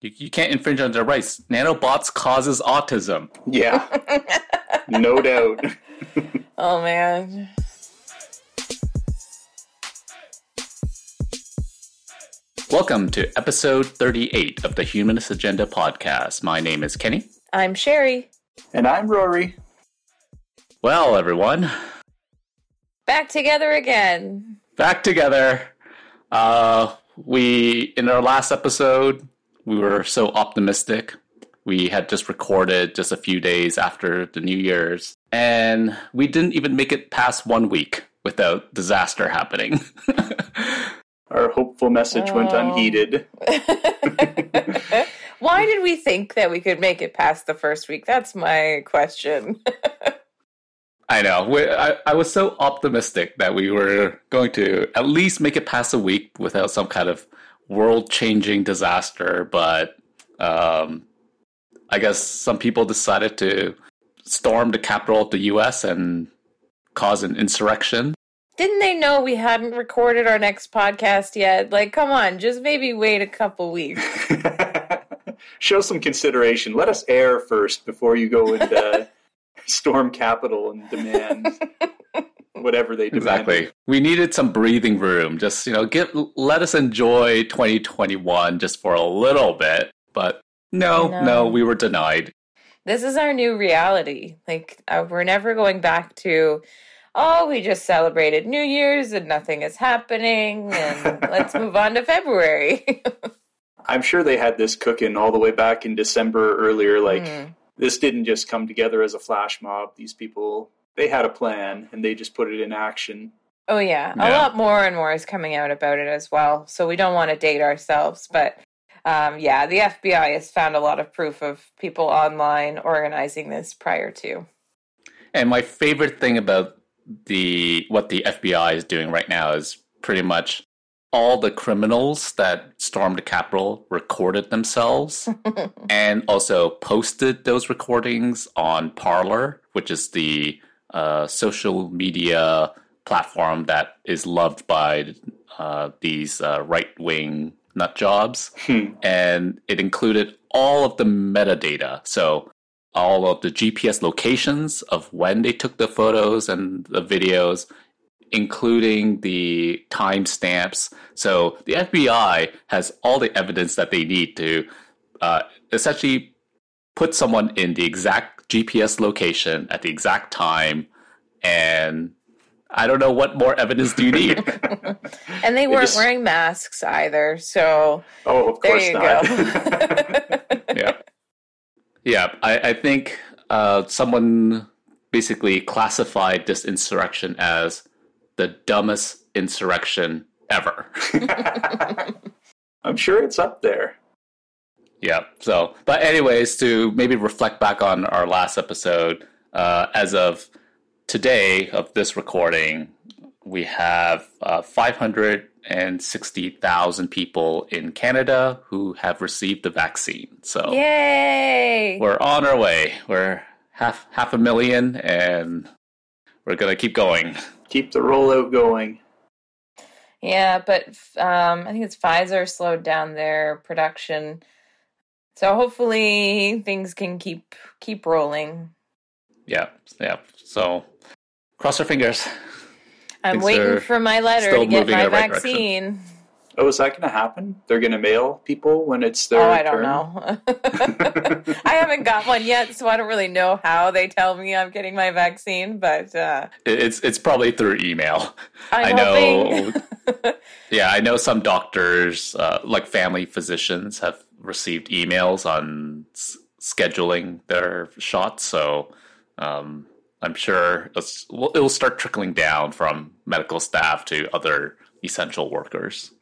You, you can't infringe on their rights. Nanobots causes autism. Yeah. no doubt. Oh man. Welcome to episode 38 of the Humanist Agenda podcast. My name is Kenny. I'm Sherry. And I'm Rory. Well, everyone, Back together again. back together. Uh, we in our last episode, we were so optimistic. We had just recorded just a few days after the New Year's, and we didn't even make it past one week without disaster happening. Our hopeful message went Oh. unheeded. Why did we think that we could make it past the first week? That's my question. I know. We, I, I was so optimistic that we were going to at least make it past a week without some kind of world changing disaster, but um, I guess some people decided to storm the capital of the US and cause an insurrection. Didn't they know we hadn't recorded our next podcast yet? Like, come on, just maybe wait a couple weeks. Show some consideration. Let us air first before you go into storm capital and demand whatever they demand. Exactly. We needed some breathing room. Just, you know, get let us enjoy 2021 just for a little bit. But no, no, we were denied. This is our new reality. Like, uh, we're never going back to, oh, we just celebrated New Year's and nothing is happening, and let's move on to February. I'm sure they had this cooking all the way back in December earlier. Like, Hmm. this didn't just come together as a flash mob. These people, they had a plan and they just put it in action. Oh yeah. a lot more and more is coming out about it as well. So we don't want to date ourselves, but um, yeah, the FBI has found a lot of proof of people online organizing this prior to. And my favorite thing about the what the FBI is doing right now is pretty much all the criminals that stormed the Capitol recorded themselves and also posted those recordings on Parler, which is the uh, social media platform that is loved by uh, these uh, right wing nut jobs. Hmm. And it included all of the metadata. So, all of the GPS locations of when they took the photos and the videos, including the timestamps. So, the FBI has all the evidence that they need to uh, essentially put someone in the exact GPS location at the exact time. And I don't know what more evidence do you need. And they weren't just- wearing masks either. So Oh, of there course you not. go. yeah. Yeah, I, I think uh, someone basically classified this insurrection as the dumbest insurrection ever. I'm sure it's up there. Yeah. So, but anyways, to maybe reflect back on our last episode, uh, as of today of this recording, we have uh, 560,000 people in Canada who have received the vaccine. So Yay! we're on our way. We're half half a million, and we're gonna keep going. Keep the rollout going. Yeah, but um, I think it's Pfizer slowed down their production, so hopefully things can keep keep rolling. Yeah, yeah. So cross our fingers. I'm Things waiting for my letter to get my in the right direction. vaccine. Oh, is that going to happen? They're going to mail people when it's their Oh, I don't turn? know. I haven't got one yet, so I don't really know how they tell me I'm getting my vaccine. But uh, It's it's probably through email. I'm I know. Yeah, I know some doctors, uh, like family physicians, have received emails on s- scheduling their shots. So um, I'm sure it's, well, it will start trickling down from medical staff to other essential workers.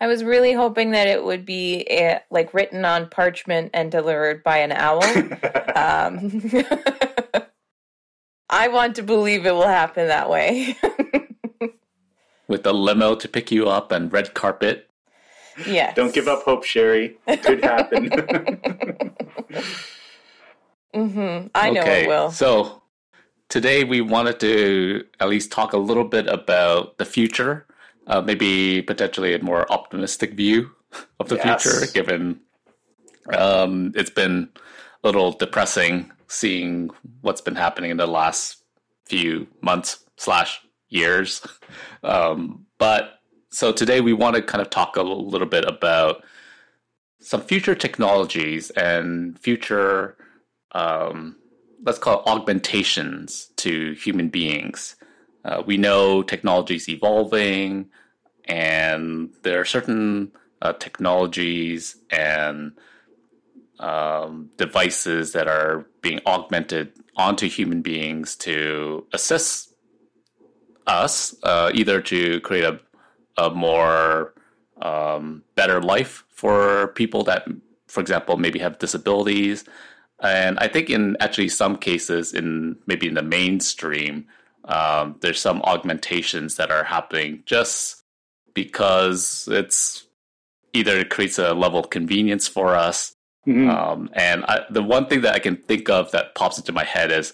I was really hoping that it would be uh like written on parchment and delivered by an owl. um, I want to believe it will happen that way. With a limo to pick you up and red carpet. Yes. Don't give up hope, Sherry. It could happen. hmm I know okay, it will. So today we wanted to at least talk a little bit about the future, uh, maybe potentially a more optimistic view of the Yes. future, given Um, it's been a little depressing seeing what's been happening in the last few months slash years. Um, but so today we want to kind of talk a little bit about some future technologies and future, um, let's call it augmentations to human beings. Uh, we know technology is evolving, and there are certain uh, technologies and um, devices that are being augmented onto human beings to assist us, uh, either to create a, a more um, better life for people that, for example, maybe have disabilities. And I think in actually some cases, in maybe in the mainstream, um, there's some augmentations that are happening just because it's either it creates a level of convenience for us Mm-hmm. Um, and I, the one thing that I can think of that pops into my head is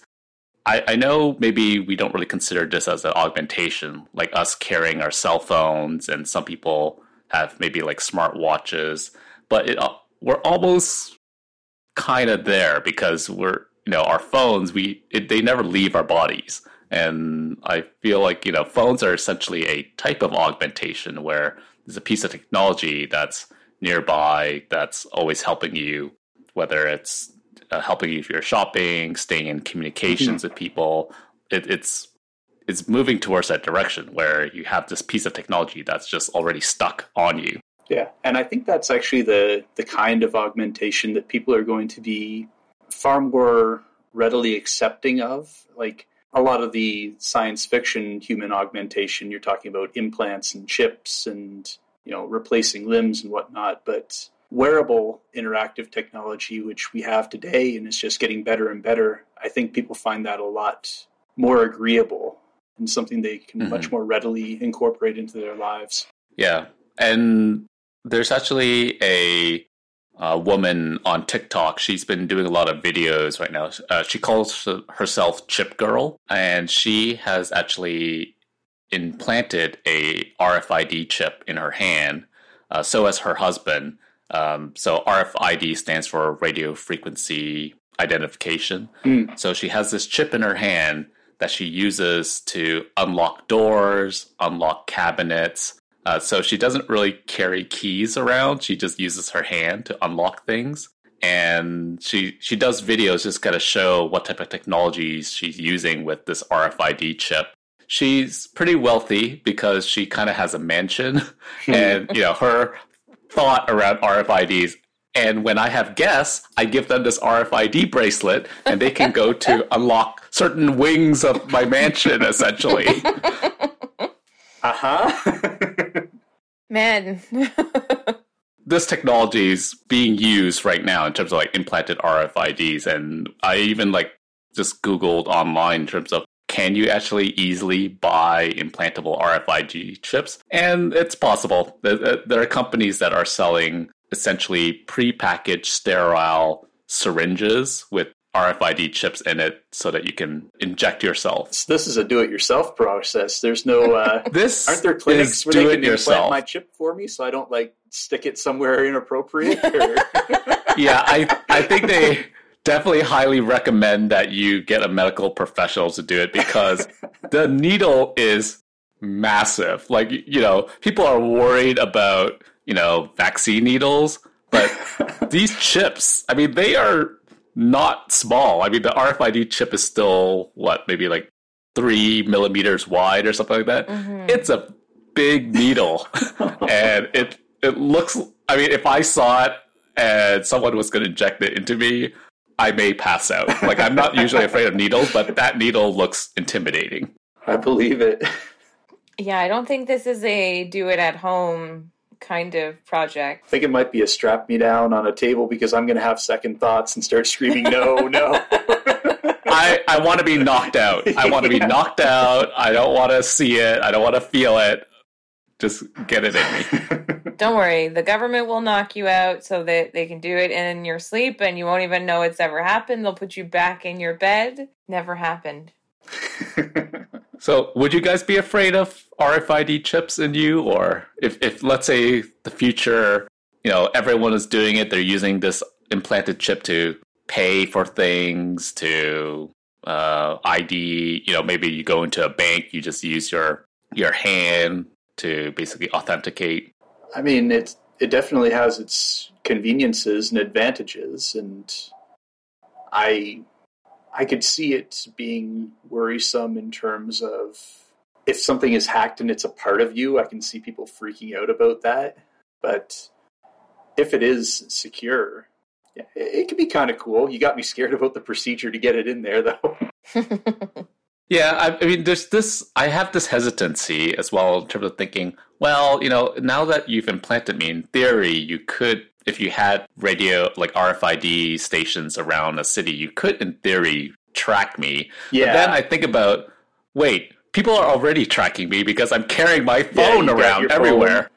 I, I, know maybe we don't really consider this as an augmentation, like us carrying our cell phones, and some people have maybe like smart watches, but it, uh, we're almost kind of there because we're you know our phones we it, they never leave our bodies, and I feel like you know phones are essentially a type of augmentation where there's a piece of technology that's nearby that's always helping you, whether it's uh, helping you if you're shopping, staying in communications mm-hmm. with people. It, it's it's moving towards that direction where you have this piece of technology that's just already stuck on you. Yeah, and I think that's actually the the kind of augmentation that people are going to be far more readily accepting of. Like a lot of the science fiction human augmentation, you're talking about implants and chips and you know, replacing limbs and whatnot, but wearable interactive technology, which we have today and is just getting better and better, I think people find that a lot more agreeable and something they can mm-hmm. much more readily incorporate into their lives. Yeah. And there's actually a, a woman on TikTok. She's been doing a lot of videos right now. Uh, she calls herself Chip Girl, and she has actually implanted a RFID chip in her hand. Uh, so has her husband. Um, so RFID stands for radio frequency identification. Mm. So she has this chip in her hand that she uses to unlock doors, unlock cabinets. Uh, so she doesn't really carry keys around. She just uses her hand to unlock things. And she she does videos just kind of show what type of technologies she's using with this RFID chip she's pretty wealthy because she kind of has a mansion and you know her thought around RFIDs and when I have guests, I give them this RFID bracelet and they can go to unlock certain wings of my mansion essentially. Uh-huh. Man. this technology is being used right now in terms of like implanted RFIDs and I even like just googled online in terms of can you actually easily buy implantable RFID chips? And it's possible. There are companies that are selling essentially prepackaged sterile syringes with RFID chips in it so that you can inject yourself. So this is a do-it-yourself process. There's no uh, this aren't there clinics where they can implant my chip for me so I don't like stick it somewhere inappropriate? yeah, I I think they definitely highly recommend that you get a medical professional to do it because the needle is massive. Like, you know, people are worried about, you know, vaccine needles, but these chips, I mean, they are not small. I mean, the RFID chip is still, what, maybe like three millimeters wide or something like that. Mm-hmm. It's a big needle. and it, it looks, I mean, if I saw it and someone was going to inject it into me, I may pass out. Like I'm not usually afraid of needles, but that needle looks intimidating. I believe it. Yeah, I don't think this is a do it at home kind of project. I think it might be a strap me down on a table because I'm going to have second thoughts and start screaming, no, no. I, I want to be knocked out. I want to be knocked out. I don't want to see it. I don't want to feel it. Just get it in me. Don't worry, the government will knock you out so that they can do it in your sleep and you won't even know it's ever happened. They'll put you back in your bed. Never happened. so, would you guys be afraid of RFID chips in you or if if let's say the future, you know, everyone is doing it, they're using this implanted chip to pay for things, to uh, ID. You know, maybe you go into a bank, you just use your your hand to basically authenticate. I mean, it's it definitely has its conveniences and advantages, and I I could see it being worrisome in terms of if something is hacked and it's a part of you. I can see people freaking out about that, but if it is secure, yeah, it, it could be kind of cool. You got me scared about the procedure to get it in there, though. Yeah, I, I, mean, there's this. I have this hesitancy as well in terms of thinking. Well, you know, now that you've implanted me, in theory, you could, if you had radio like RFID stations around a city, you could, in theory, track me. Yeah. But then I think about, wait, people are already tracking me because I'm carrying my phone yeah, around everywhere. Phone.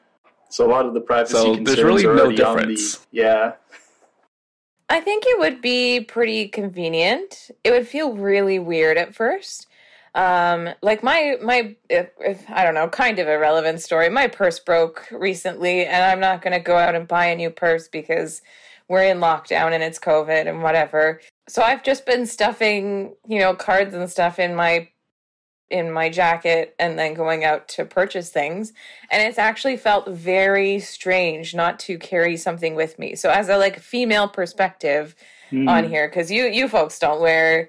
So a lot of the privacy so concerns there's really no difference. The, yeah. I think it would be pretty convenient. It would feel really weird at first um, like my my if, if, I don't know, kind of irrelevant story. My purse broke recently, and I'm not going to go out and buy a new purse because we're in lockdown and it's COVID and whatever. So I've just been stuffing, you know, cards and stuff in my in my jacket and then going out to purchase things and it's actually felt very strange not to carry something with me so as a like female perspective mm. on here because you you folks don't wear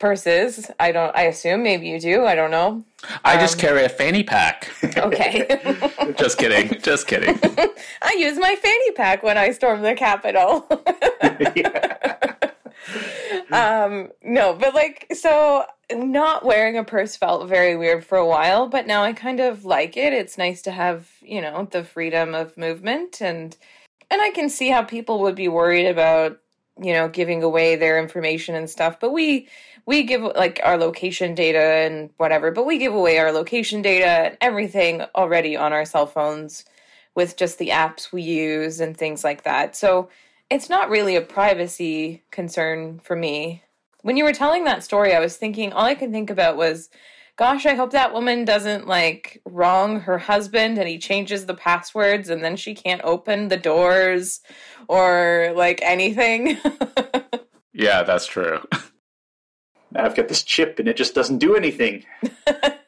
purses. I don't. I assume maybe you do. I don't know. I um, just carry a fanny pack. Okay. just kidding. Just kidding. I use my fanny pack when I storm the Capitol. um, no, but like so. Not wearing a purse felt very weird for a while, but now I kind of like it. It's nice to have, you know, the freedom of movement and and I can see how people would be worried about, you know, giving away their information and stuff. But we we give like our location data and whatever, but we give away our location data and everything already on our cell phones with just the apps we use and things like that. So it's not really a privacy concern for me. When you were telling that story, I was thinking all I could think about was gosh, I hope that woman doesn't like wrong her husband and he changes the passwords and then she can't open the doors or like anything. yeah, that's true. I've got this chip and it just doesn't do anything.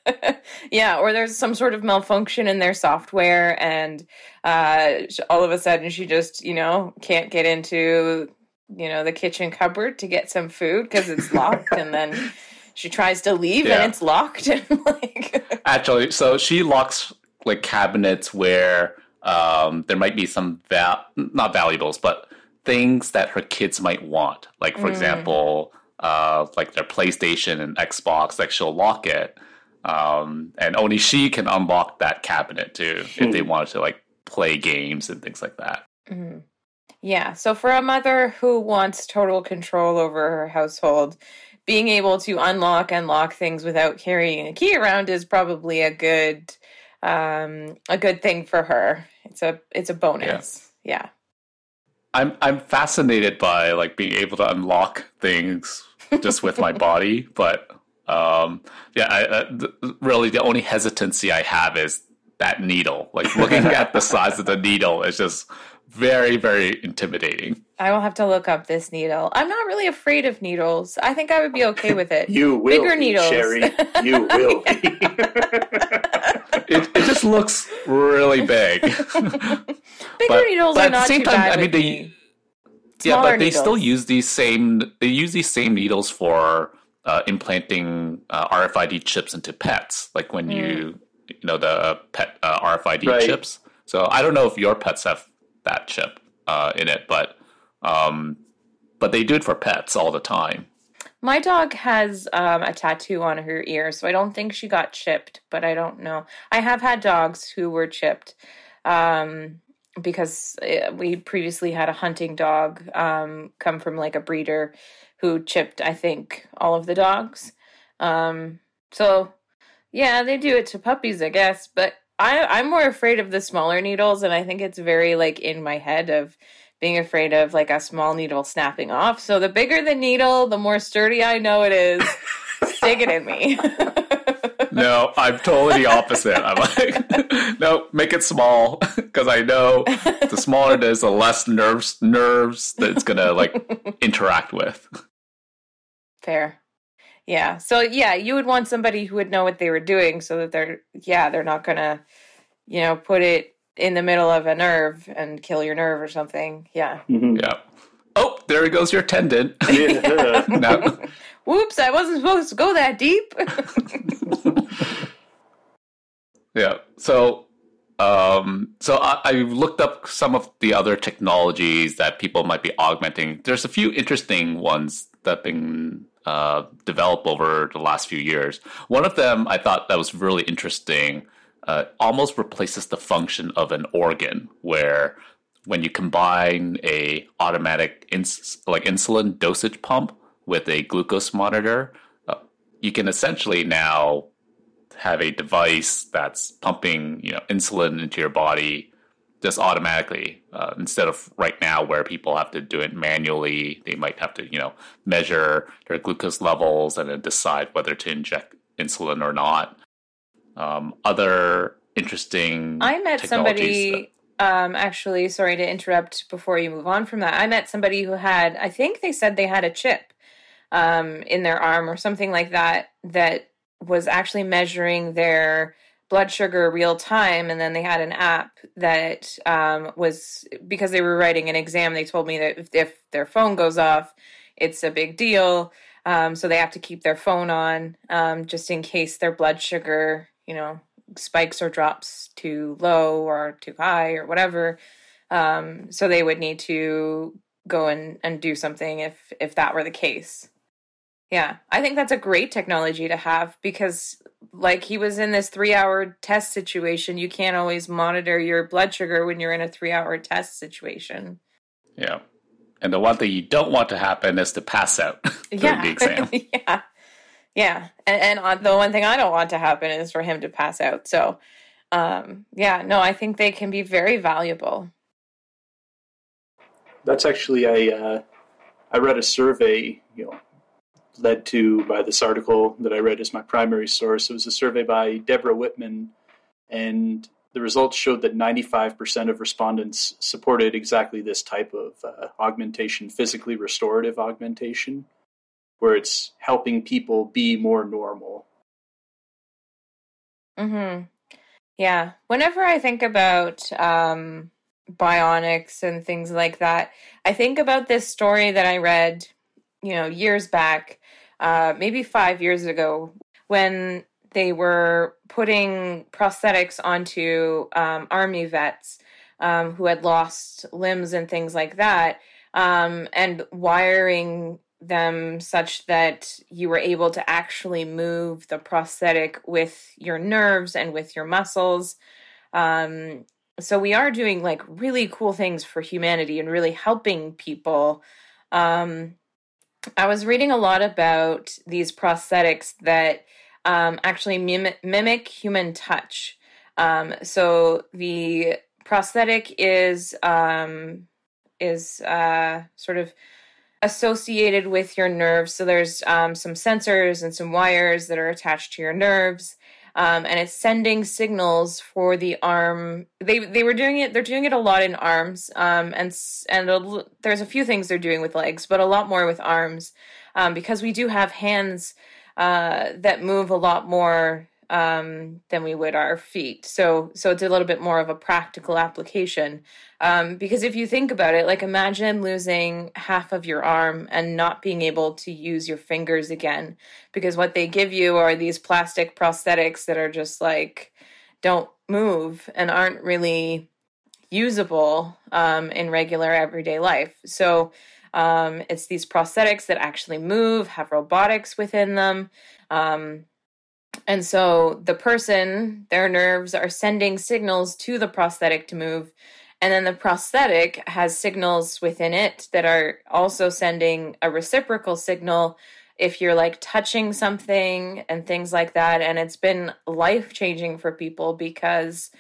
yeah, or there's some sort of malfunction in their software, and uh, all of a sudden she just, you know, can't get into, you know, the kitchen cupboard to get some food because it's locked, and then she tries to leave yeah. and it's locked. And like, actually, so she locks like cabinets where um, there might be some val- not valuables, but things that her kids might want. Like, for mm. example uh, like their PlayStation and Xbox, like she'll lock it, um, and only she can unlock that cabinet too if they hmm. wanted to like play games and things like that. Mm-hmm. Yeah. So for a mother who wants total control over her household, being able to unlock and lock things without carrying a key around is probably a good um, a good thing for her. It's a it's a bonus. Yeah. yeah. I'm I'm fascinated by like being able to unlock things just with my body. But um, yeah, I, uh, th- really the only hesitancy I have is that needle. Like looking at the size of the needle is just very, very intimidating. I will have to look up this needle. I'm not really afraid of needles. I think I would be okay with it. you will, bigger be, needles. Sherry. You will. it, it just looks really big. bigger but, needles but are not at the same time. I mean, they yeah, but they needles. still use these same. They use these same needles for uh, implanting uh, RFID chips into pets, like when mm. you you know the pet uh, RFID right. chips. So I don't know if your pets have that chip uh, in it, but um, but they do it for pets all the time. My dog has um, a tattoo on her ear, so I don't think she got chipped, but I don't know. I have had dogs who were chipped. Um, because eh, we previously had a hunting dog um, come from like a breeder who chipped, I think, all of the dogs. Um, so yeah, they do it to puppies, I guess. But I, I'm more afraid of the smaller needles, and I think it's very like in my head of being afraid of like a small needle snapping off. So the bigger the needle, the more sturdy I know it is. Stick it in me. no, I'm totally the opposite. I'm like, no, make it small because I know the smaller it is, the less nerves nerves that it's gonna like interact with. Fair. Yeah. So yeah, you would want somebody who would know what they were doing so that they're yeah, they're not gonna, you know, put it in the middle of a nerve and kill your nerve or something. Yeah. Mm-hmm. Yeah. Oh, there goes your tendon. Yeah. no. Whoops, I wasn't supposed to go that deep. yeah. So um, so I, I, looked up some of the other technologies that people might be augmenting. There's a few interesting ones that have been uh, developed over the last few years. One of them I thought that was really interesting. Uh, almost replaces the function of an organ, where when you combine a automatic ins- like insulin dosage pump with a glucose monitor, uh, you can essentially now have a device that's pumping you know insulin into your body just automatically uh, instead of right now where people have to do it manually. They might have to you know measure their glucose levels and then decide whether to inject insulin or not. Um, other interesting i met somebody that, um, actually sorry to interrupt before you move on from that. I met somebody who had i think they said they had a chip um, in their arm or something like that that was actually measuring their blood sugar real time. And then they had an app that um, was because they were writing an exam they told me that if, if their phone goes off it's a big deal. Um, so they have to keep their phone on um, just in case their blood sugar you know spikes or drops too low or too high or whatever. Um, so they would need to go and, and do something if if that were the case yeah, I think that's a great technology to have because, like, he was in this three hour test situation. You can't always monitor your blood sugar when you're in a three hour test situation. Yeah. And the one thing you don't want to happen is to pass out during yeah. the exam. yeah. Yeah. And, and the one thing I don't want to happen is for him to pass out. So, um, yeah, no, I think they can be very valuable. That's actually, I, uh, I read a survey, you know, led to by this article that I read as my primary source. It was a survey by Deborah Whitman, and the results showed that 95% of respondents supported exactly this type of uh, augmentation, physically restorative augmentation, where it's helping people be more normal. Hmm. Yeah. Whenever I think about um, bionics and things like that, I think about this story that I read, you know, years back uh, maybe five years ago when they were putting prosthetics onto um, army vets um, who had lost limbs and things like that, um, and wiring them such that you were able to actually move the prosthetic with your nerves and with your muscles. Um, so we are doing like really cool things for humanity and really helping people. Um, I was reading a lot about these prosthetics that um, actually mimic, mimic, human touch. Um, so the prosthetic is um, is uh, sort of associated with your nerves. So there's um, some sensors and some wires that are attached to your nerves, um, and it's sending signals for the arm. They they were doing it. They're doing it a lot in arms, um, and and a, there's a few things they're doing with legs, but a lot more with arms, um, because we do have hands uh, that move a lot more um, than we would our feet. So so it's a little bit more of a practical application. Um, because if you think about it, like imagine losing half of your arm and not being able to use your fingers again, because what they give you are these plastic prosthetics that are just like don't move and aren't really usable um, in regular everyday life. So um, it's these prosthetics that actually move, have robotics within them. Um, and so the person, their nerves are sending signals to the prosthetic to move. And then the prosthetic has signals within it that are also sending a reciprocal signal if you're like touching something and things like that. And it's been life changing for people because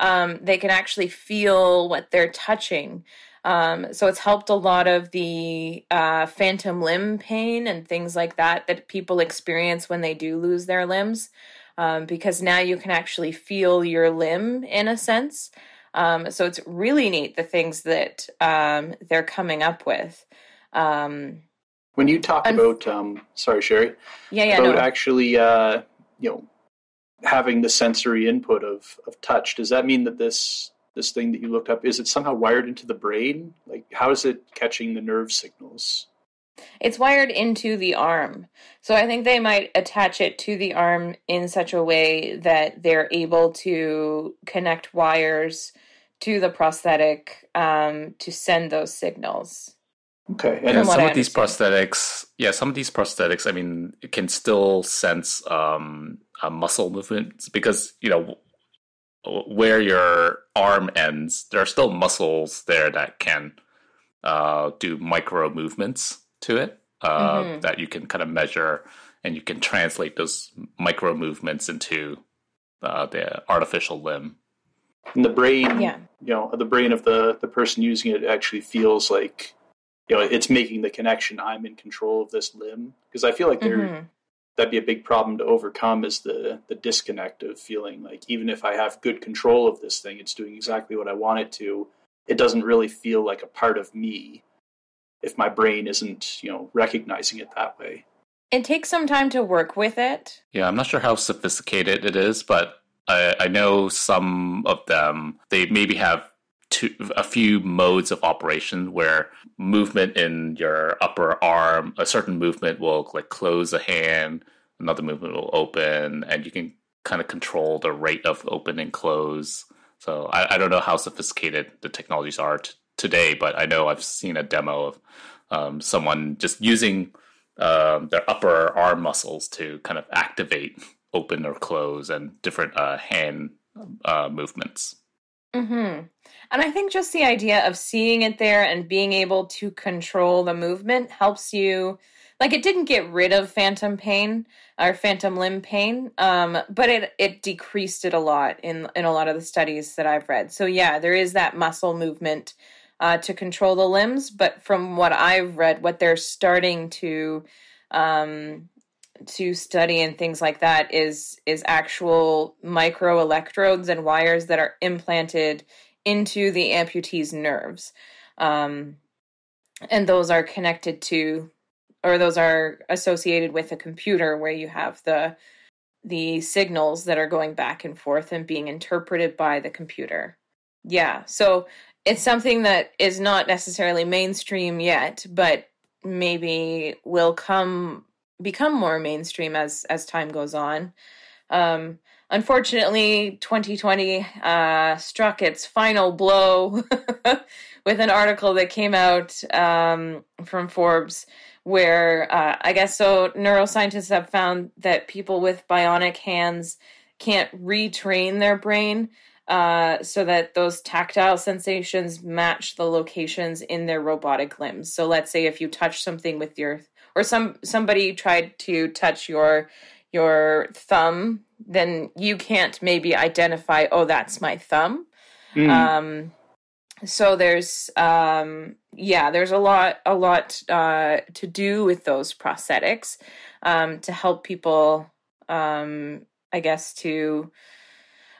um, they can actually feel what they're touching. Um, so it's helped a lot of the uh, phantom limb pain and things like that that people experience when they do lose their limbs. um, because now you can actually feel your limb in a sense. Um, so it's really neat the things that um, they're coming up with. Um, when you talk about, um, sorry, Sherry, yeah, yeah, about no. actually, uh, you know, having the sensory input of of touch, does that mean that this this thing that you looked up is it somehow wired into the brain? Like, how is it catching the nerve signals? It's wired into the arm. So I think they might attach it to the arm in such a way that they're able to connect wires to the prosthetic um, to send those signals. Okay. And From what some I of these prosthetics, yeah, some of these prosthetics, I mean, it can still sense um, uh, muscle movements because, you know, where your arm ends, there are still muscles there that can uh, do micro movements to it uh, Mhm. that you can kind of measure and you can translate those micro movements into uh, the artificial limb. And the brain, Yeah. you know, the brain of the the person using it actually feels like, you know, it's making the connection. I'm in control of this limb because I feel like there Mhm. That'd be a big problem to overcome is the the disconnect of feeling like even if I have good control of this thing, it's doing exactly what I want it to. It doesn't really feel like a part of me if my brain isn't, you know, recognizing it that way. It takes some time to work with it. Yeah, I'm not sure how sophisticated it is, but I, I know some of them they maybe have two, a few modes of operation where movement in your upper arm, a certain movement will like close a hand, another movement will open, and you can kind of control the rate of open and close. So I, I don't know how sophisticated the technologies are t- today, but I know I've seen a demo of um, someone just using um, their upper arm muscles to kind of activate open or close and different uh, hand uh, movements. hmm And I think just the idea of seeing it there and being able to control the movement helps you. Like it didn't get rid of phantom pain or phantom limb pain, um, but it it decreased it a lot in in a lot of the studies that I've read. So yeah, there is that muscle movement uh, to control the limbs, but from what I've read, what they're starting to um, to study and things like that is is actual micro electrodes and wires that are implanted into the amputee's nerves um, and those are connected to or those are associated with a computer where you have the the signals that are going back and forth and being interpreted by the computer yeah so it's something that is not necessarily mainstream yet but maybe will come become more mainstream as as time goes on. Um, unfortunately, 2020 uh, struck its final blow with an article that came out um, from Forbes, where uh, I guess so neuroscientists have found that people with bionic hands can't retrain their brain. Uh, so that those tactile sensations match the locations in their robotic limbs. So let's say if you touch something with your or some somebody tried to touch your your thumb, then you can't maybe identify, oh, that's my thumb. Mm. Um, so there's um, yeah, there's a lot a lot uh, to do with those prosthetics um, to help people, um, I guess, to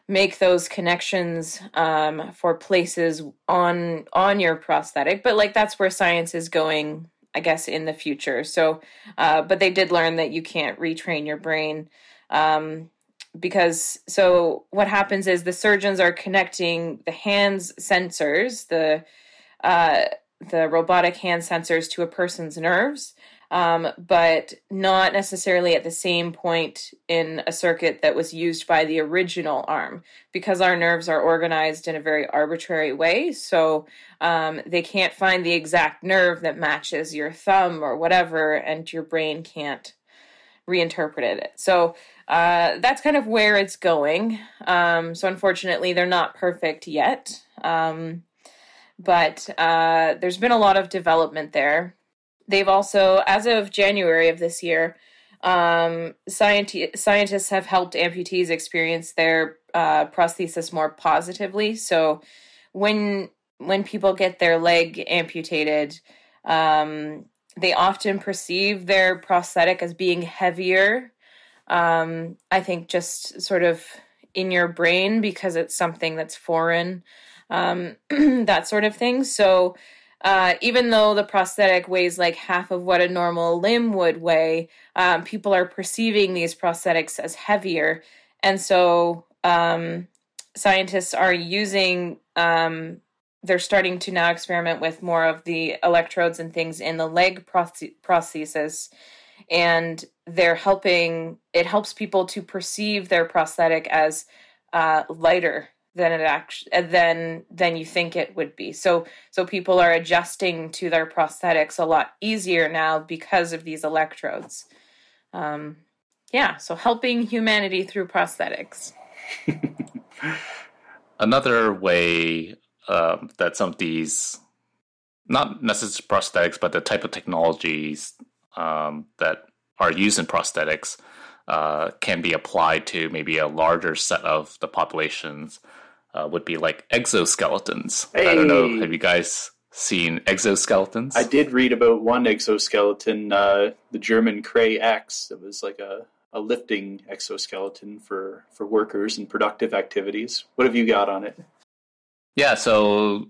make those connections um, for places on on your prosthetic. But like that's where science is going I guess in the future. So, uh, but they did learn that you can't retrain your brain um, because. So what happens is the surgeons are connecting the hands sensors, the uh, the robotic hand sensors, to a person's nerves, um, but not necessarily at the same point in a circuit that was used by the original arm because our nerves are organized in a very arbitrary way. So um, they can't find the exact nerve that matches your thumb or whatever, and your brain can't reinterpret it. So uh, that's kind of where it's going. Um, so unfortunately, they're not perfect yet. Um, but uh, there's been a lot of development there. They've also, as of January of this year, um, scienti- scientists have helped amputees experience their uh, prosthesis more positively. So when when people get their leg amputated, um, they often perceive their prosthetic as being heavier Um, I think just sort of in your brain because it's something that's foreign, um, that sort of thing. So uh, even though the prosthetic weighs like half of what a normal limb would weigh, um, people are perceiving these prosthetics as heavier. And so um, scientists are using, um, they're starting to now experiment with more of the electrodes and things in the leg prosthesis. And they're helping, it helps people to perceive their prosthetic as uh, lighter than it actually than than you think it would be. So so people are adjusting to their prosthetics a lot easier now because of these electrodes. Um, yeah, so helping humanity through prosthetics. Another way um, that some of these, not necessarily prosthetics, but the type of technologies um, that are used in prosthetics uh, can be applied to maybe a larger set of the populations uh, would be like exoskeletons. Hey. I don't know. Have you guys seen exoskeletons? I did read about one exoskeleton, uh, the German Cray X. It was like a, a lifting exoskeleton for, for workers and productive activities. What have you got on it? Yeah, so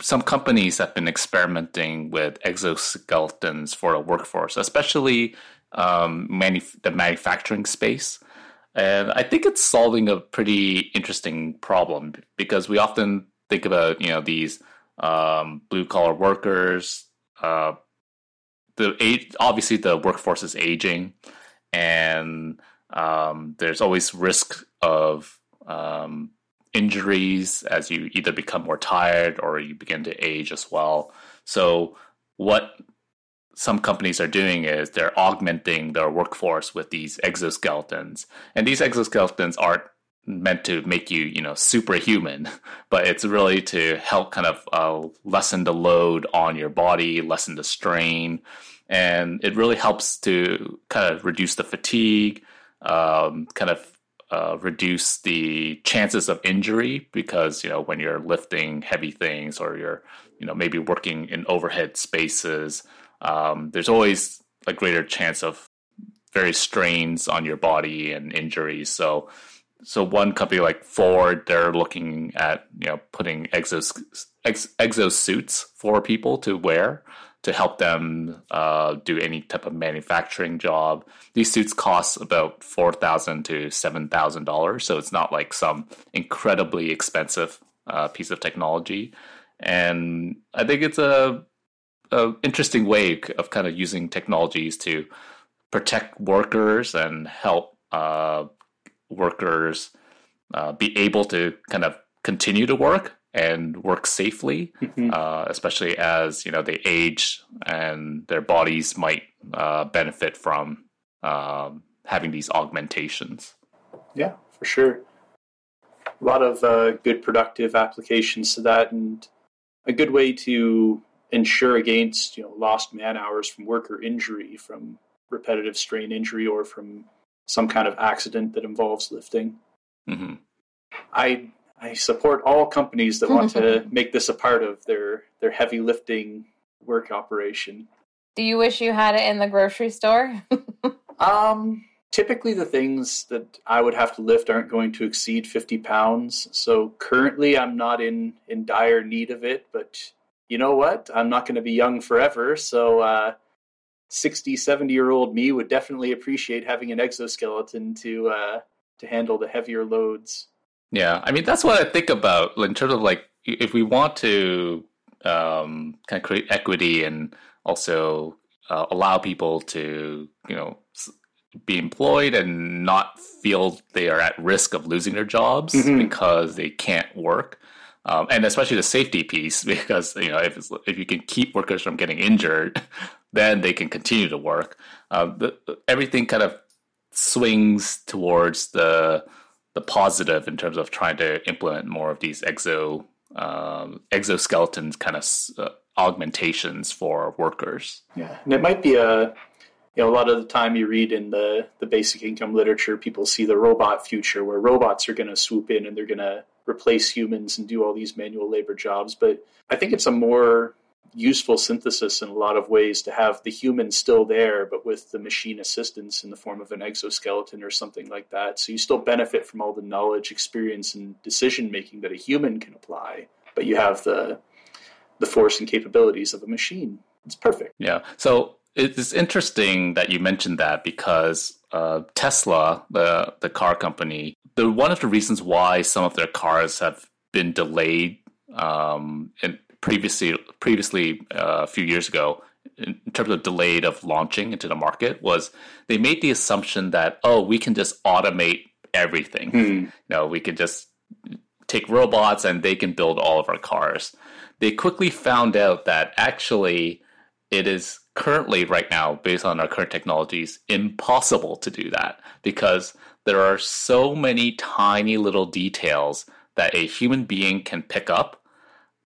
some companies have been experimenting with exoskeletons for a workforce, especially um, the manufacturing space. And I think it's solving a pretty interesting problem because we often think about, you know, these um, blue collar workers. Uh, the age, obviously, the workforce is aging, and um, there's always risk of um, injuries as you either become more tired or you begin to age as well. So, what some companies are doing is they're augmenting their workforce with these exoskeletons. And these exoskeletons aren't meant to make you, you know, superhuman, but it's really to help kind of uh, lessen the load on your body, lessen the strain. And it really helps to kind of reduce the fatigue, um, kind of uh, reduce the chances of injury because you know when you're lifting heavy things or you're you know maybe working in overhead spaces um, there's always a greater chance of various strains on your body and injuries. So, so one company like Ford, they're looking at you know putting exos ex, exosuits for people to wear to help them uh, do any type of manufacturing job. These suits cost about four thousand to seven thousand dollars, so it's not like some incredibly expensive uh, piece of technology. And I think it's a a interesting way of kind of using technologies to protect workers and help uh, workers uh, be able to kind of continue to work and work safely, mm-hmm. uh, especially as you know they age and their bodies might uh, benefit from um, having these augmentations. Yeah, for sure. A lot of uh, good productive applications to that, and a good way to insure against you know lost man hours from work or injury from repetitive strain injury or from some kind of accident that involves lifting. Mm-hmm. I I support all companies that want to make this a part of their their heavy lifting work operation. Do you wish you had it in the grocery store? um, typically the things that I would have to lift aren't going to exceed 50 pounds. So currently I'm not in in dire need of it, but you know what? I'm not going to be young forever. So, uh, 60, 70 year old me would definitely appreciate having an exoskeleton to, uh, to handle the heavier loads. Yeah. I mean, that's what I think about in terms of like, if we want to, um, kind of create equity and also uh, allow people to, you know, be employed and not feel they are at risk of losing their jobs mm-hmm. because they can't work um, and especially the safety piece because you know if if you can keep workers from getting injured, then they can continue to work. Um, the, everything kind of swings towards the the positive in terms of trying to implement more of these exo um, exoskeletons kind of uh, augmentations for workers. Yeah, and it might be a you know a lot of the time you read in the the basic income literature, people see the robot future where robots are going to swoop in and they're going to replace humans and do all these manual labor jobs. But I think it's a more useful synthesis in a lot of ways to have the human still there, but with the machine assistance in the form of an exoskeleton or something like that. So you still benefit from all the knowledge, experience, and decision making that a human can apply, but you have the the force and capabilities of a machine. It's perfect. Yeah. So it's interesting that you mentioned that because uh, Tesla, the the car company, the one of the reasons why some of their cars have been delayed um, and previously previously uh, a few years ago in terms of delayed of launching into the market was they made the assumption that oh we can just automate everything Hmm. you know we could just take robots and they can build all of our cars they quickly found out that actually it is currently right now based on our current technologies impossible to do that because there are so many tiny little details that a human being can pick up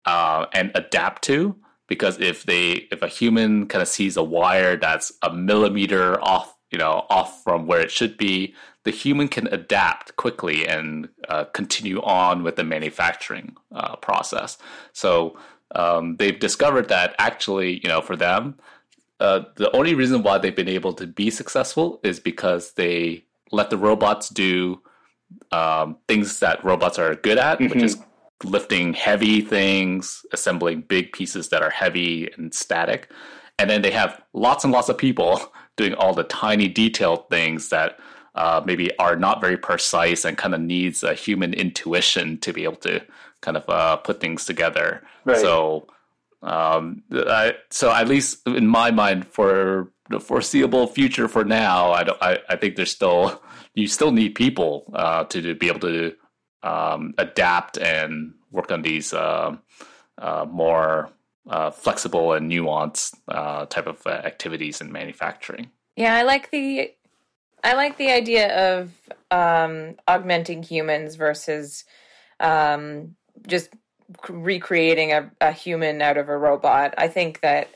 uh, and adapt to because if they if a human kind of sees a wire that's a millimeter off you know off from where it should be the human can adapt quickly and uh, continue on with the manufacturing uh, process. So um, they've discovered that actually you know for them uh, the only reason why they've been able to be successful is because they let the robots do um, things that robots are good at, which is lifting heavy things, assembling big pieces that are heavy and static. And then they have lots and lots of people doing all the tiny detailed things that uh, maybe are not very precise and kind of needs a human intuition to be able to kind of uh, put things together. Right. So, um, I, so at least in my mind, for the foreseeable future, for now, I don't. I, I think there's still you still need people uh, to, to be able to um, adapt and work on these uh, uh, more uh, flexible and nuanced uh, type of uh, activities in manufacturing. Yeah, I like the I like the idea of um, augmenting humans versus um, just recreating a, a human out of a robot. I think that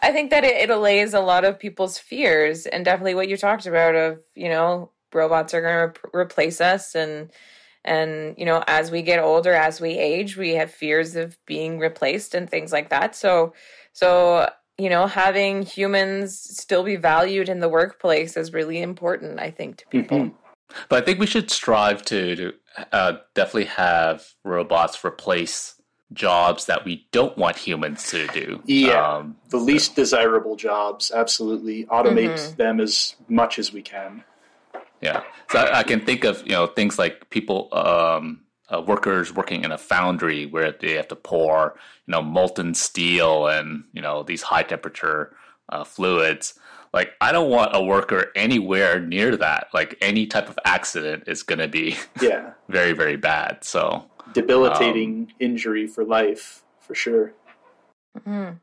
I think that it, it allays a lot of people's fears, and definitely what you talked about of you know robots are going to re- replace us and and you know as we get older as we age we have fears of being replaced and things like that so so you know having humans still be valued in the workplace is really important i think to people Mhm. But I think we should strive to, to uh, definitely have robots replace jobs that we don't want humans to do. Yeah. Um, The least desirable jobs, absolutely. Automate them as much as we can. Yeah. So I, I can think of you know things like people, um, uh, workers working in a foundry where they have to pour you know molten steel and you know these high temperature uh, fluids. Like I don't want a worker anywhere near that. Like any type of accident is going to be Yeah. very very bad. So Debilitating injury for life, for sure. Mhm.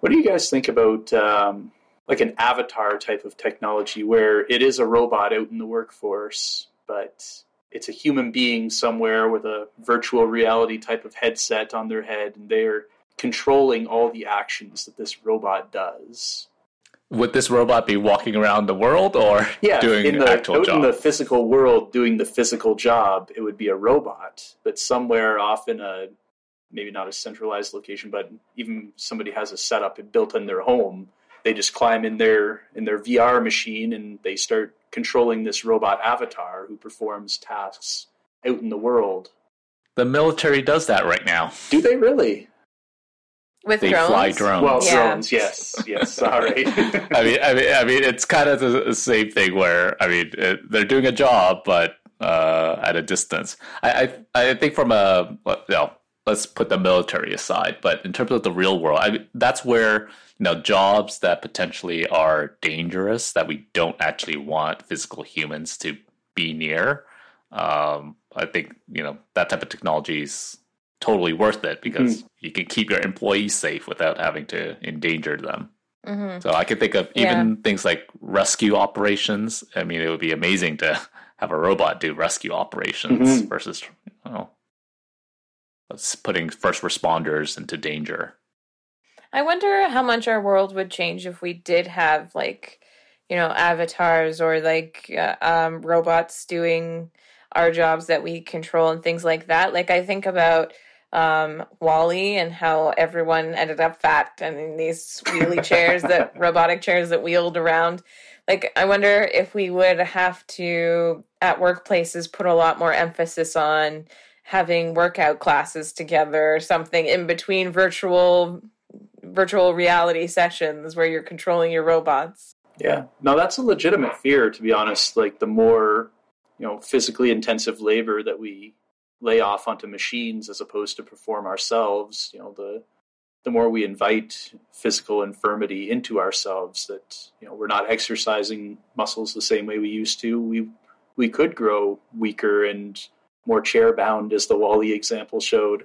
What do you guys think about um, like an avatar type of technology where it is a robot out in the workforce, but it's a human being somewhere with a virtual reality type of headset on their head, and they're controlling all the actions that this robot does? would this robot be walking around the world or Yeah, doing in the actual out job? in the physical world doing the physical job, it would be a robot, but somewhere off in a maybe not a centralized location, but even somebody has a setup built in their home. They just climb in their in their VR machine and they start controlling this robot avatar who performs tasks out in the world. the military does that right now. Do they really? with They drones fly drones. Well, Yeah. drones, yes, yes. Sorry. I mean, I mean, I mean, it's kind of the, the same thing where I mean, it, they're doing a job, but uh, at a distance. I, I, I think from a, you know, let's put the military aside, but in terms of the real world, I mean, that's where you know jobs that potentially are dangerous that we don't actually want physical humans to be near. Um, I think you know that type of technology is totally worth it because you can keep your employees safe without having to endanger them. Mhm. So I can think of even things like rescue operations. I mean, it would be amazing to have a robot do rescue operations Mhm. versus, you know, putting first responders into danger. I wonder how much our world would change if we did have like, you know, avatars or like uh, um, robots doing our jobs that we control and things like that. Like I think about um, WALL-E and how everyone ended up fat and in these wheelie chairs that robotic chairs that wheeled around. Like, I wonder if we would have to at workplaces put a lot more emphasis on having workout classes together or something in between virtual virtual reality sessions where you're controlling your robots. Yeah. No, that's a legitimate fear to be honest. Like the more, you know, physically intensive labor that we lay off onto machines as opposed to perform ourselves, you know, the the more we invite physical infirmity into ourselves that, you know, we're not exercising muscles the same way we used to, we we could grow weaker and more chair bound as the WALL-E example showed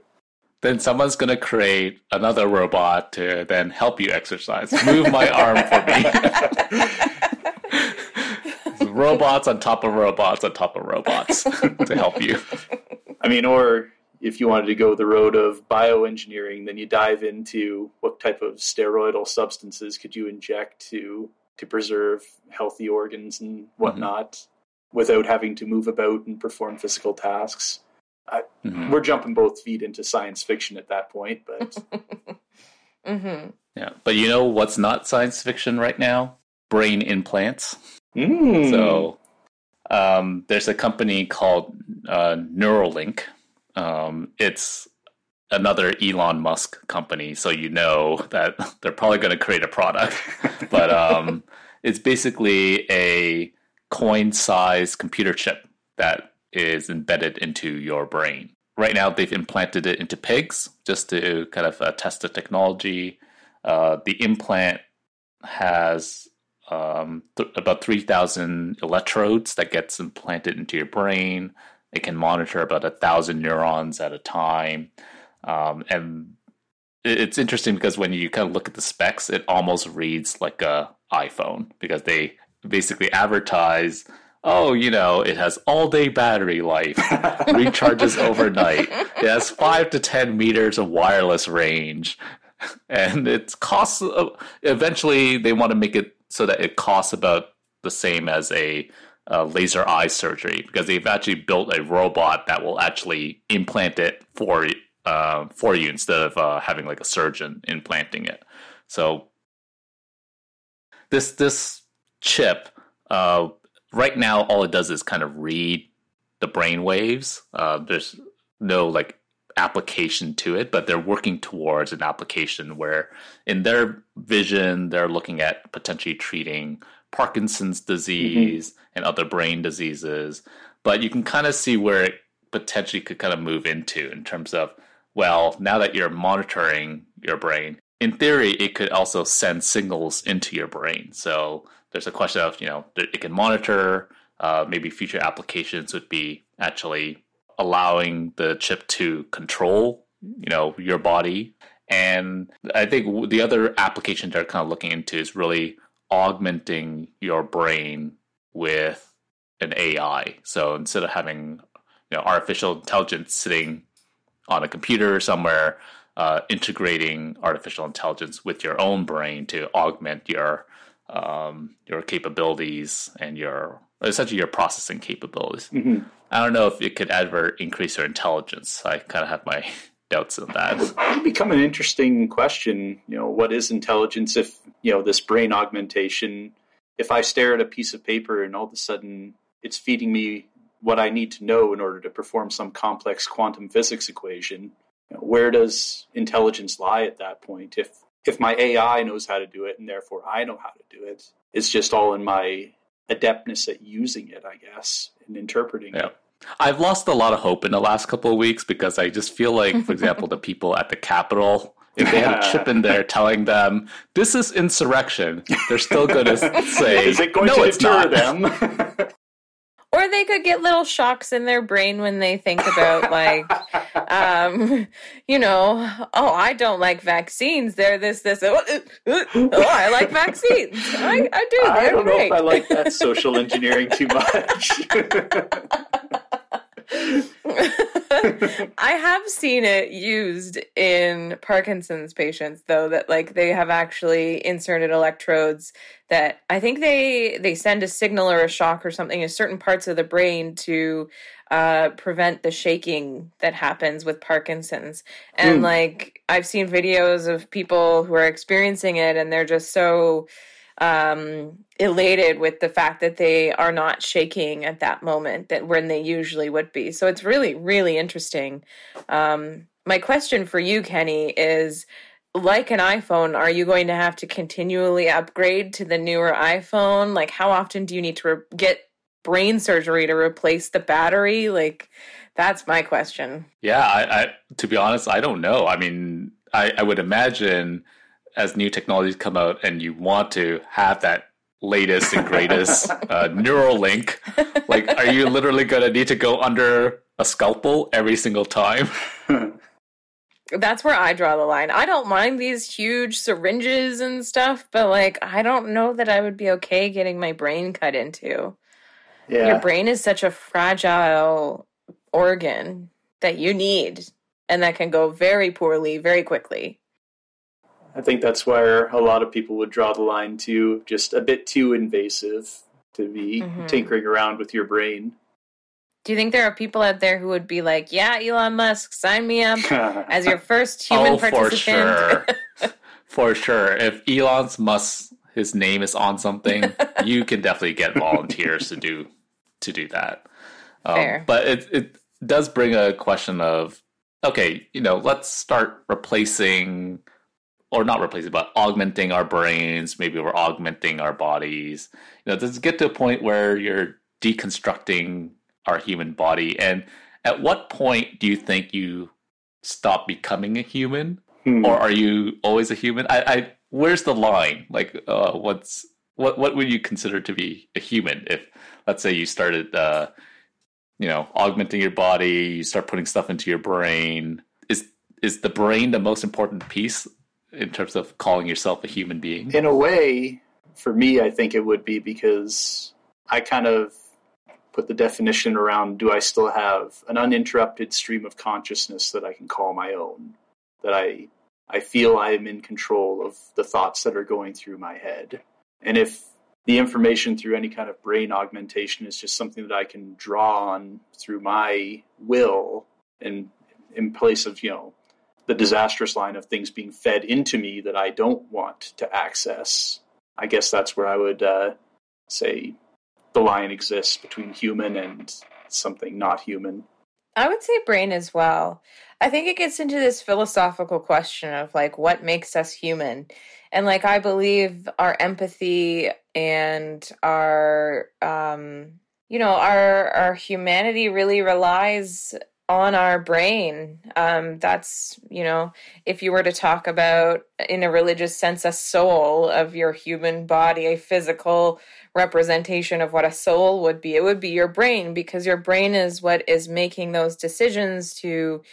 then someone's going to create another robot to then help you exercise. Move my arm for me. robots on top of robots on top of robots to help you. I mean, or if you wanted to go the road of bioengineering, then you dive into what type of steroidal substances could you inject to to preserve healthy organs and whatnot mm-hmm. Without having to move about and perform physical tasks. I, mm-hmm. We're jumping both feet into science fiction at that point, but mm-hmm. yeah. But you know what's not science fiction right now? Brain implants. Mm. So um, there's a company called uh, Neuralink. Um, it's another Elon Musk company, so you know that they're probably going to create a product. but um, it's basically a coin-sized computer chip that is embedded into your brain. Right now, they've implanted it into pigs just to kind of uh, test the technology. Uh, the implant has um, th- about 3,000 electrodes that gets implanted into your brain. It can monitor about a thousand neurons at a time. Um, and it's interesting because when you kind of look at the specs, it almost reads like a iPhone because they basically advertise oh, you know, it has all day battery life, recharges overnight, it has five to 10 meters of wireless range, and it costs, uh, eventually, they want to make it so that it costs about the same as a uh, laser eye surgery because they've actually built a robot that will actually implant it for uh, for you instead of uh, having like a surgeon implanting it. So this this chip uh, right now all it does is kind of read the brain waves. Uh, there's no like application to it, but they're working towards an application where, in their vision, they're looking at potentially treating Parkinson's disease mm-hmm. and other brain diseases. But you can kind of see where it potentially could kind of move into in terms of, well, now that you're monitoring your brain, in theory, it could also send signals into your brain. So there's a question of you know it can monitor. Uh, maybe future applications would be actually allowing the chip to control you know your body. And I think the other application they're kind of looking into is really augmenting your brain with an AI. So instead of having you know artificial intelligence sitting on a computer somewhere, uh, integrating artificial intelligence with your own brain to augment your um, your capabilities and your essentially your processing capabilities. Mm-hmm. I don't know if it could ever increase your intelligence. I kind of have my doubts on that. It would become an interesting question. You know, what is intelligence if you know this brain augmentation? If I stare at a piece of paper and all of a sudden it's feeding me what I need to know in order to perform some complex quantum physics equation, you know, where does intelligence lie at that point? If if my AI knows how to do it and therefore I know how to do it, it's just all in my adeptness at using it, I guess, and interpreting yeah. it. I've lost a lot of hope in the last couple of weeks because I just feel like, for example, the people at the Capitol, if they had a chip in there telling them this is insurrection, they're still going to say, "Is it going no, to deter not. them?" or they could get little shocks in their brain when they think about like um you know oh i don't like vaccines. They're this this. Oh, oh i like vaccines. I, I do. They're i don't great. know if i like that social engineering too much I have seen it used in Parkinson's patients though that like they have actually inserted electrodes that I think they they send a signal or a shock or something in certain parts of the brain to uh, prevent the shaking that happens with Parkinson's. And mm. like I've seen videos of people who are experiencing it and they're just so um, elated with the fact that they are not shaking at that moment that when they usually would be. So it's really, really interesting. Um, my question for you, Kenny, is like an iPhone, are you going to have to continually upgrade to the newer iPhone? Like, how often do you need to re- get brain surgery to replace the battery? Like, that's my question. Yeah, I, I to be honest, I don't know. I mean, I, I would imagine as new technologies come out and you want to have that latest and greatest uh, Neuralink, like, are you literally going to need to go under a scalpel every single time? That's where I draw the line. I don't mind these huge syringes and stuff, but like, I don't know that I would be okay getting my brain cut into. Yeah. Your brain is such a fragile organ that you need and that can go very poorly very quickly. I think that's where a lot of people would draw the line to just a bit too invasive to be mm-hmm. tinkering around with your brain. Do you think there are people out there who would be like, "Yeah, Elon Musk, sign me up as your first human oh, participant"? For sure. for sure. If Elon Musk his name is on something, you can definitely get volunteers to do to do that. Um, but it it does bring a question of okay, you know, let's start replacing or not replacing, but augmenting our brains. Maybe we're augmenting our bodies. You know, does it get to a point where you're deconstructing our human body? And at what point do you think you stop becoming a human, hmm. or are you always a human? I, I where's the line? Like, uh, what's what? What would you consider to be a human? If let's say you started, uh, you know, augmenting your body, you start putting stuff into your brain. Is is the brain the most important piece in terms of calling yourself a human being? In a way, for me, I think it would be because I kind of put the definition around do I still have an uninterrupted stream of consciousness that I can call my own? That I I feel I am in control of the thoughts that are going through my head. And if the information through any kind of brain augmentation is just something that I can draw on through my will and in place of, you know, the disastrous line of things being fed into me that I don't want to access. I guess that's where I would uh, say the line exists between human and something not human. I would say brain as well. I think it gets into this philosophical question of like what makes us human. And like I believe our empathy and our um you know our our humanity really relies on our brain. Um, that's, you know, if you were to talk about, in a religious sense, a soul of your human body, a physical representation of what a soul would be, it would be your brain because your brain is what is making those decisions to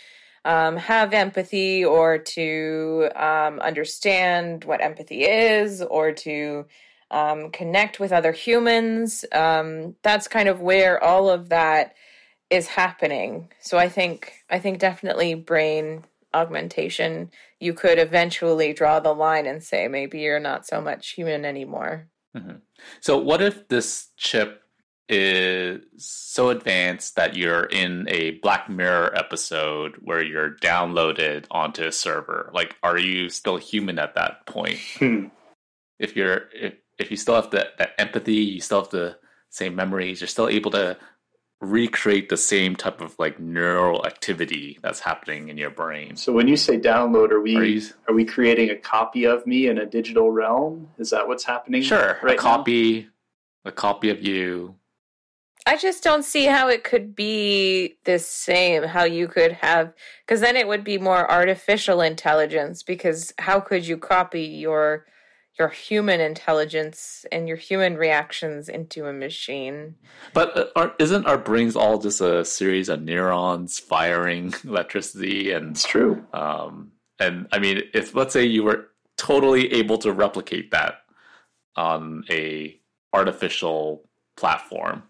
um, have empathy or to um, understand what empathy is or to um, connect with other humans. Um, that's kind of where all of that is happening. So I think I think definitely brain augmentation you could eventually draw the line and say maybe you're not so much human anymore. Mm-hmm. So what if this chip is so advanced that you're in a Black Mirror episode where you're downloaded onto a server? Like, are you still human at that point? Hmm. If you're if, if you still have the, that empathy, you still have the same memories, you're still able to recreate the same type of like neural activity that's happening in your brain. So when you say download, are we are, you, are we creating a copy of me in a digital realm? Is that what's happening? Sure, right a copy, now? a copy of you. I just don't see how it could be the same. How you could have, because then it would be more artificial intelligence. Because how could you copy your your human intelligence and your human reactions into a machine. But uh, are, isn't our brains all just a series of neurons firing electricity? And it's true. Um, and I mean, if let's say you were totally able to replicate that on a artificial platform,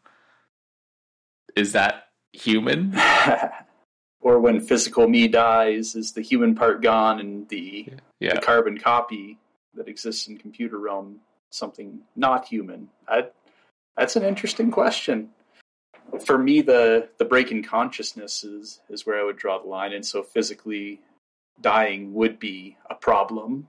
is that human. or when physical me dies, is the human part gone and the, Yeah. the carbon copy that exists in computer realm something not human? That, that's an interesting question. For me, the the break in consciousness is is where I would draw the line, and so physically dying would be a problem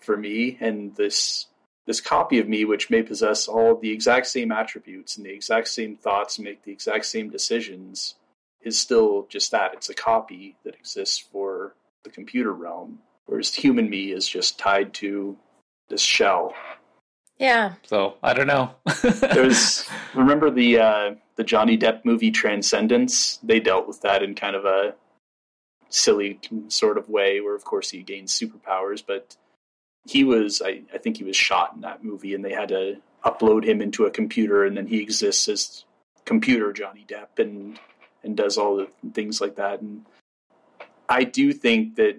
for me, and this this copy of me, which may possess all of the exact same attributes and the exact same thoughts make the exact same decisions, is still just that. It's a copy that exists for the computer realm, whereas human me is just tied to this shell. Yeah. So I don't know. There's remember the uh, the Johnny Depp movie Transcendence? They dealt with that in kind of a silly sort of way, where of course he gains superpowers, but he was I, I think he was shot in that movie, and they had to upload him into a computer, and then he exists as computer Johnny Depp and and does all the things like that. And I do think that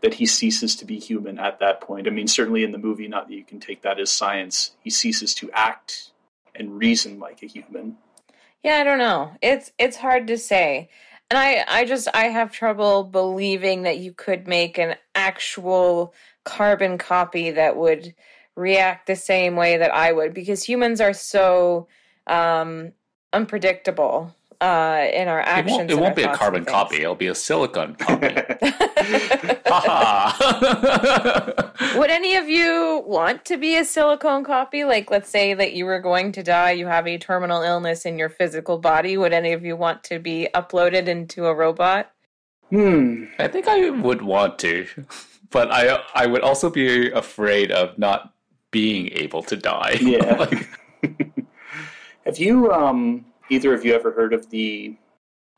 that he ceases to be human at that point. I mean, certainly in the movie, not that you can take that as science. He ceases to act and reason like a human. Yeah, I don't know. It's it's hard to say. And I I just I have trouble believing that you could make an actual carbon copy that would react the same way that I would because humans are so um unpredictable uh in our it actions. won't, it won't be a carbon copy. It'll be a silicon copy. Would any of you want to be a silicone copy? Like, let's say that you were going to die, you have a terminal illness in your physical body. Would any of you want to be uploaded into a robot? Hmm. I think I would want to, but I I would also be afraid of not being able to die. Yeah. Like, Have you um either of you ever heard of the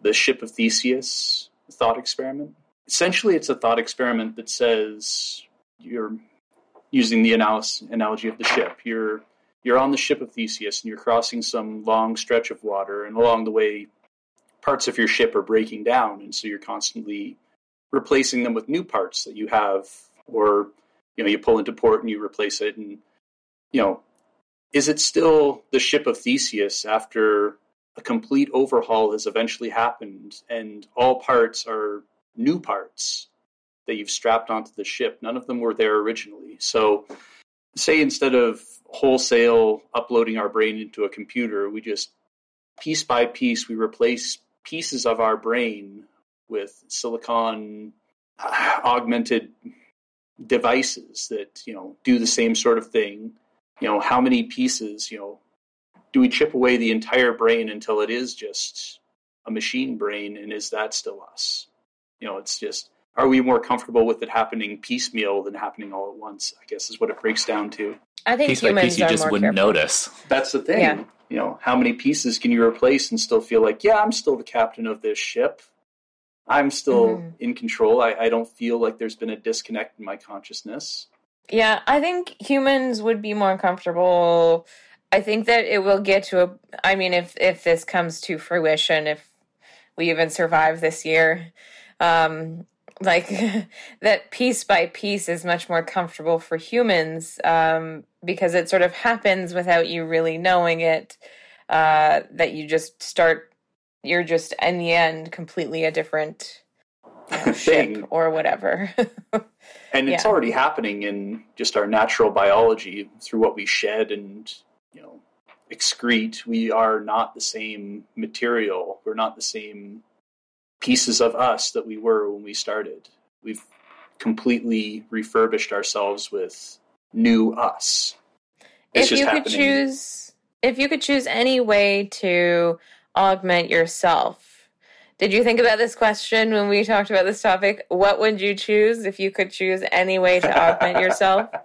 the ship of Theseus thought experiment? Essentially, it's a thought experiment that says you're using the analogy of the ship. You're you're on the ship of Theseus and you're crossing some long stretch of water, and along the way, parts of your ship are breaking down, and so you're constantly replacing them with new parts that you have, or you know, you pull into port and you replace it, and you know, is it still the ship of Theseus after a complete overhaul has eventually happened and all parts are new parts that you've strapped onto the ship? None of them were there originally. So, say instead of wholesale uploading our brain into a computer, we just piece by piece we replace pieces of our brain with silicon uh, augmented devices that you know do the same sort of thing you know how many pieces you know do we chip away the entire brain until it is just a machine brain and is that still us you know it's just are we more comfortable with it happening piecemeal than happening all at once i guess is what it breaks down to I think piece by piece, you are just more wouldn't careful. notice. that's the thing Yeah. you know how many pieces can you replace and still feel like yeah i'm still the captain of this ship i'm still Mhm. in control I, I don't feel like there's been a disconnect in my consciousness Yeah, I think humans would be more comfortable. I think that it will get to a. I mean, if if this comes to fruition, if we even survive this year, um, like that piece by piece is much more comfortable for humans um, because it sort of happens without you really knowing it. Uh, that you just start, you're just in the end completely a different you know, Thing. or whatever. and it's Yeah. already happening in just our natural biology through what we shed and you know excrete. We are not the same material. We're not the same pieces of us that we were when we started. We've completely refurbished ourselves with new us. It's if you could choose if you could choose any way to augment yourself did you think about this question when we talked about this topic? What would you choose if you could choose any way to augment yourself?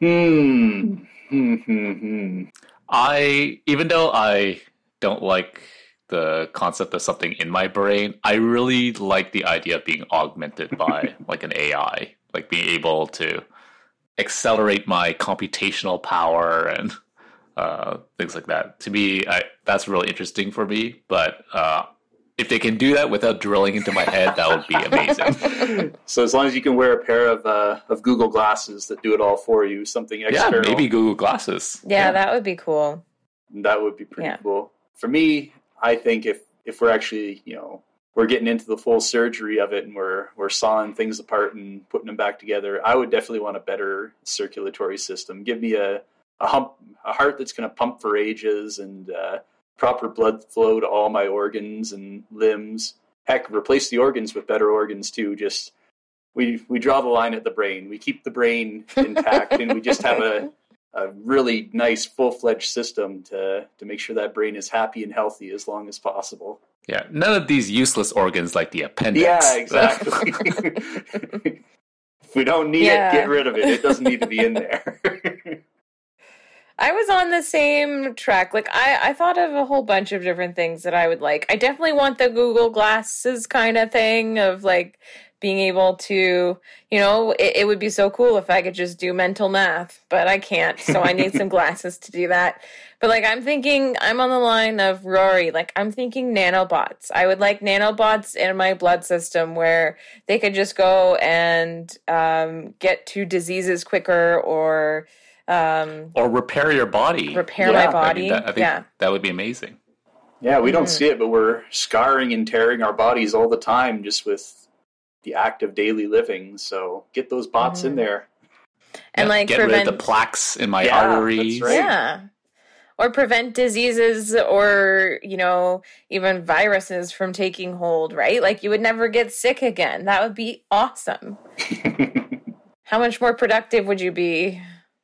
Hmm Hmm. I even though I don't like the concept of something in my brain, I really like the idea of being augmented by like an AI, like being able to accelerate my computational power and uh, things like that. To me, I, that's really interesting for me. But uh, if they can do that without drilling into my head, that would be amazing. so as long as you can wear a pair of uh, of Google glasses that do it all for you, something external. yeah, maybe Google Glasses. yeah, that would be cool that would be pretty Yeah. cool. For me, I think if if we're actually you know we're getting into the full surgery of it and we're we're sawing things apart and putting them back together, I would definitely want a better circulatory system. Give me a a hump a heart that's going to pump for ages and uh, proper blood flow to all my organs and limbs. Heck, replace the organs with better organs too. Just we we draw the line at the brain. We keep the brain intact, and we just have a a really nice full fledged system to to make sure that brain is happy and healthy as long as possible. Yeah, none of these useless organs like the appendix. Yeah, exactly. if we don't need Yeah. it, get rid of it. It doesn't need to be in there. I was on the same track. Like I, I thought of a whole bunch of different things that I would like. I definitely want the Google Glasses kind of thing of like being able to, you know, it, it would be so cool if I could just do mental math, but I can't. So I need some glasses to do that. But like I'm thinking, I'm on the line of Rory. Like I'm thinking nanobots. I would like nanobots in my blood system where they could just go and um, get to diseases quicker or um, Or repair your body. repair Yeah, I my body. I mean, that, I think yeah. that would be amazing. yeah, we don't Mhm. see it, but we're scarring and tearing our bodies all the time just with the act of daily living. So get those bots in Mhm. there. And Yeah, like get prevent rid of the plaques in my Yeah, arteries. that's right. Yeah. Or prevent diseases or, you know, even viruses from taking hold, right? Like you would never get sick again. That would be awesome. How much more productive would you be?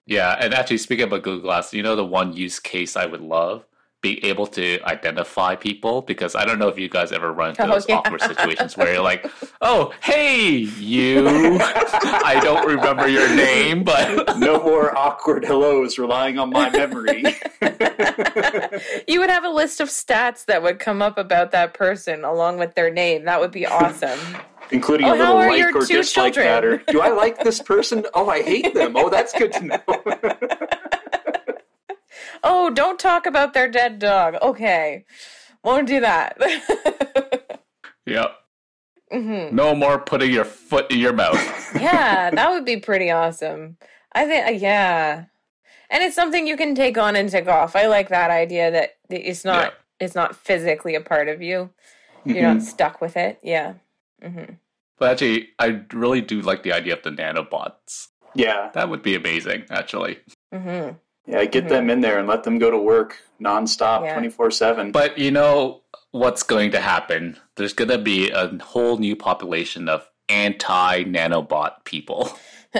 Yeah, and actually, speaking about Google Glass, you know the one use case I would love being able to identify people because I don't know if you guys ever run into Oh, those yeah. awkward situations where you're like, "Oh, hey, you! I don't remember your name, but no more awkward hellos relying on my memory. you would have a list of stats that would come up about that person along with their name. That would be awesome. Including Oh, a little like or dislike children? matter. Do I like this person? Oh, I hate them. Oh, that's good to know. Oh, don't talk about their dead dog. Okay. Won't do that. yeah, hmm no more putting your foot in your mouth." yeah, that would be pretty awesome. I think, uh, yeah, and it's something you can take on and take off. I like that idea that it's not it's not physically a part of you. You're Mm-hmm. not stuck with it. Yeah. Hmm But actually, I really do like the idea of the nanobots. yeah, That would be amazing, actually. hmm yeah. Get Mhm. them in there and let them go to work nonstop, Yeah. twenty four seven. But you know what's going to happen? There's going to be a whole new population of anti nanobot people.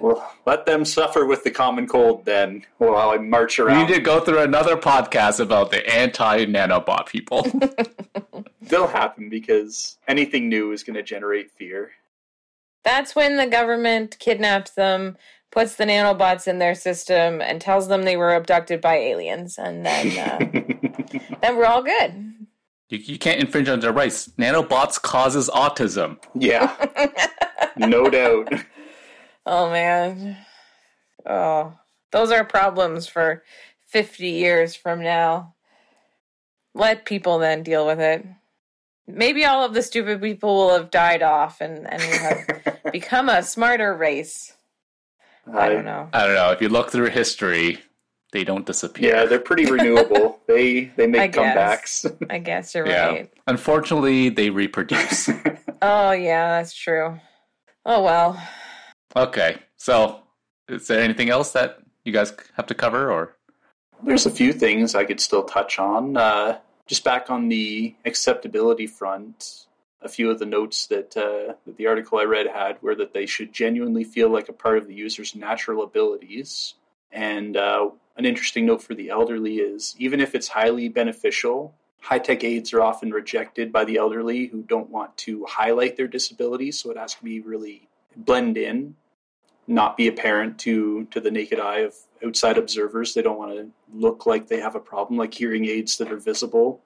Well, let them suffer with the common cold then, while I march around. We around. need to go through another podcast about the anti nanobot people. They'll happen because anything new is going to generate fear. That's when the government kidnaps them, puts the nanobots in their system, and tells them they were abducted by aliens, and then uh, then we're all good. you, you can't infringe on their rights. Nanobots causes autism. yeah, no doubt. Oh man. Oh, those are problems for 50 years from now. Let people then deal with it. Maybe all of the stupid people will have died off and, and we have become a smarter race. I don't know. I don't know. If you look through history, they don't disappear. Yeah, they're pretty renewable. they they I make guess. comebacks. I guess you're Yeah. right. Unfortunately, they reproduce. Oh, yeah, that's true. Oh, well. okay, so is there anything else that you guys have to cover, or There's a few things I could still touch on. Uh, just back on the acceptability front, a few of the notes that, uh, that the article I read had were that they should genuinely feel like a part of the user's natural abilities. And uh, an interesting note for the elderly is even if it's highly beneficial, high tech aids are often rejected by the elderly who don't want to highlight their disabilities, so it has to be really blend in not be apparent to to the naked eye of outside observers. They don't want to look like they have a problem, like hearing aids that are visible.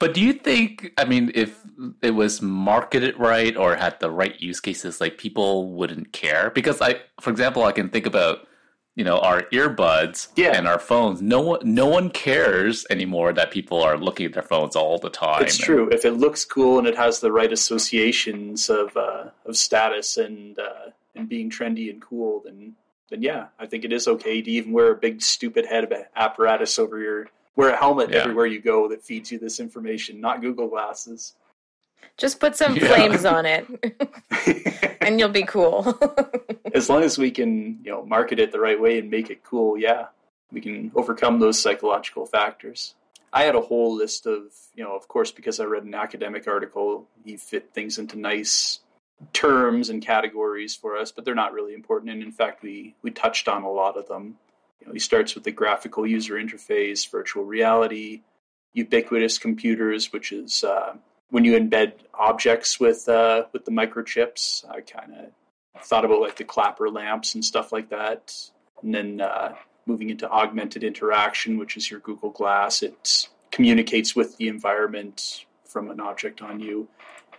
But do you think, I mean, if it was marketed right or had the right use cases, like people wouldn't care? Because I, for example, I can think about, you know, our earbuds Yeah. and our phones. No one, no one cares anymore that people are looking at their phones all the time. It's true. If it looks cool and it has the right associations of uh, of status and uh, and being trendy and cool, then then yeah, I think it is okay to even wear a big stupid head of apparatus over your Wear a helmet Yeah. everywhere you go that feeds you this information, not Google Glasses. Just put some Yeah. flames on it, and you'll be cool. as long as we can, you know, market it the right way and make it cool, yeah, we can overcome those psychological factors. I had a whole list of, you know, of course, because I read an academic article, he fit things into nice terms and categories for us, but they're not really important. And in fact, we we touched on a lot of them. You know, he starts with the graphical user interface, virtual reality, ubiquitous computers, which is uh, when you embed objects with uh, with the microchips. I kind of thought about like the clapper lamps and stuff like that. And then uh, moving into augmented interaction, which is your Google Glass, it communicates with the environment from an object on you.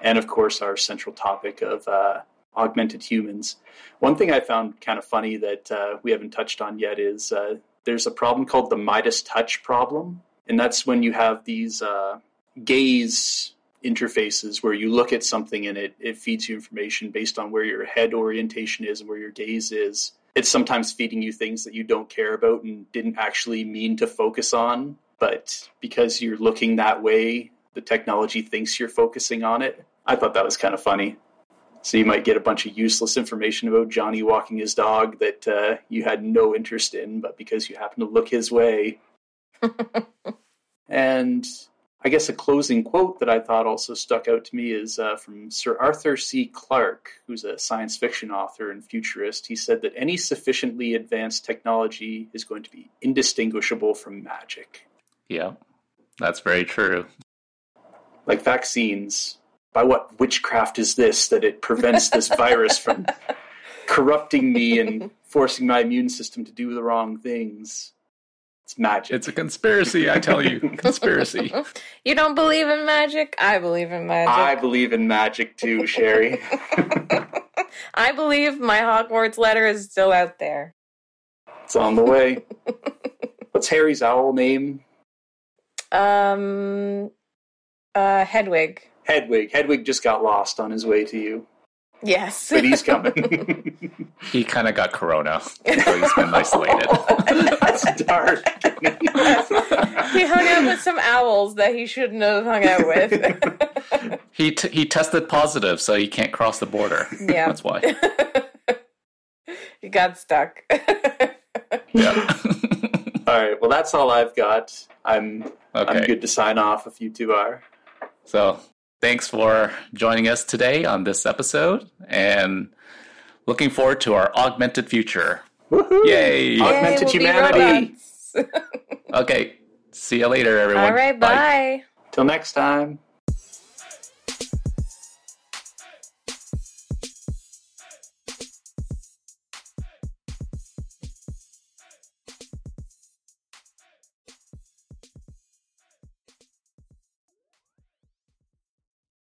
And of course, our central topic of uh, augmented humans. One thing I found kind of funny that uh, we haven't touched on yet is uh, there's a problem called the Midas touch problem. And that's when you have these uh, gaze interfaces where you look at something and it, it feeds you information based on where your head orientation is and where your gaze is. It's sometimes feeding you things that you don't care about and didn't actually mean to focus on, but because you're looking that way, the technology thinks you're focusing on it. I thought that was kind of funny. So you might get a bunch of useless information about Johnny walking his dog that uh, you had no interest in, but because you happen to look his way. and I guess a closing quote that I thought also stuck out to me is uh, from Sir Arthur C. Clarke, who's a science fiction author and futurist. He said that any sufficiently advanced technology is going to be indistinguishable from magic. Yeah, that's very true. Like vaccines. By what witchcraft is this that it prevents this virus from corrupting me and forcing my immune system to do the wrong things? It's magic. It's a conspiracy, I tell you. Conspiracy. you don't believe in magic? I believe in magic. I believe in magic too, Sherry. I believe my Hogwarts letter is still out there. It's on the way. What's Harry's owl name? Um, uh, Hedwig. Hedwig. Hedwig just got lost on his way to you, Yes. but he's coming. He kind of got corona, so he's been isolated. That's dark. he hung out with some owls that he shouldn't have hung out with. He t- he tested positive, so he can't cross the border. Yeah. That's why. he got stuck. Yeah. all right. Well, that's all I've got. I'm I'm good to sign off if you two are. So thanks for joining us today on this episode, and looking forward to our augmented future. Woohoo! Yay! Yay. Augmented we'll humanity. Okay. See you later, everyone. All right, Bye. bye. Till next time.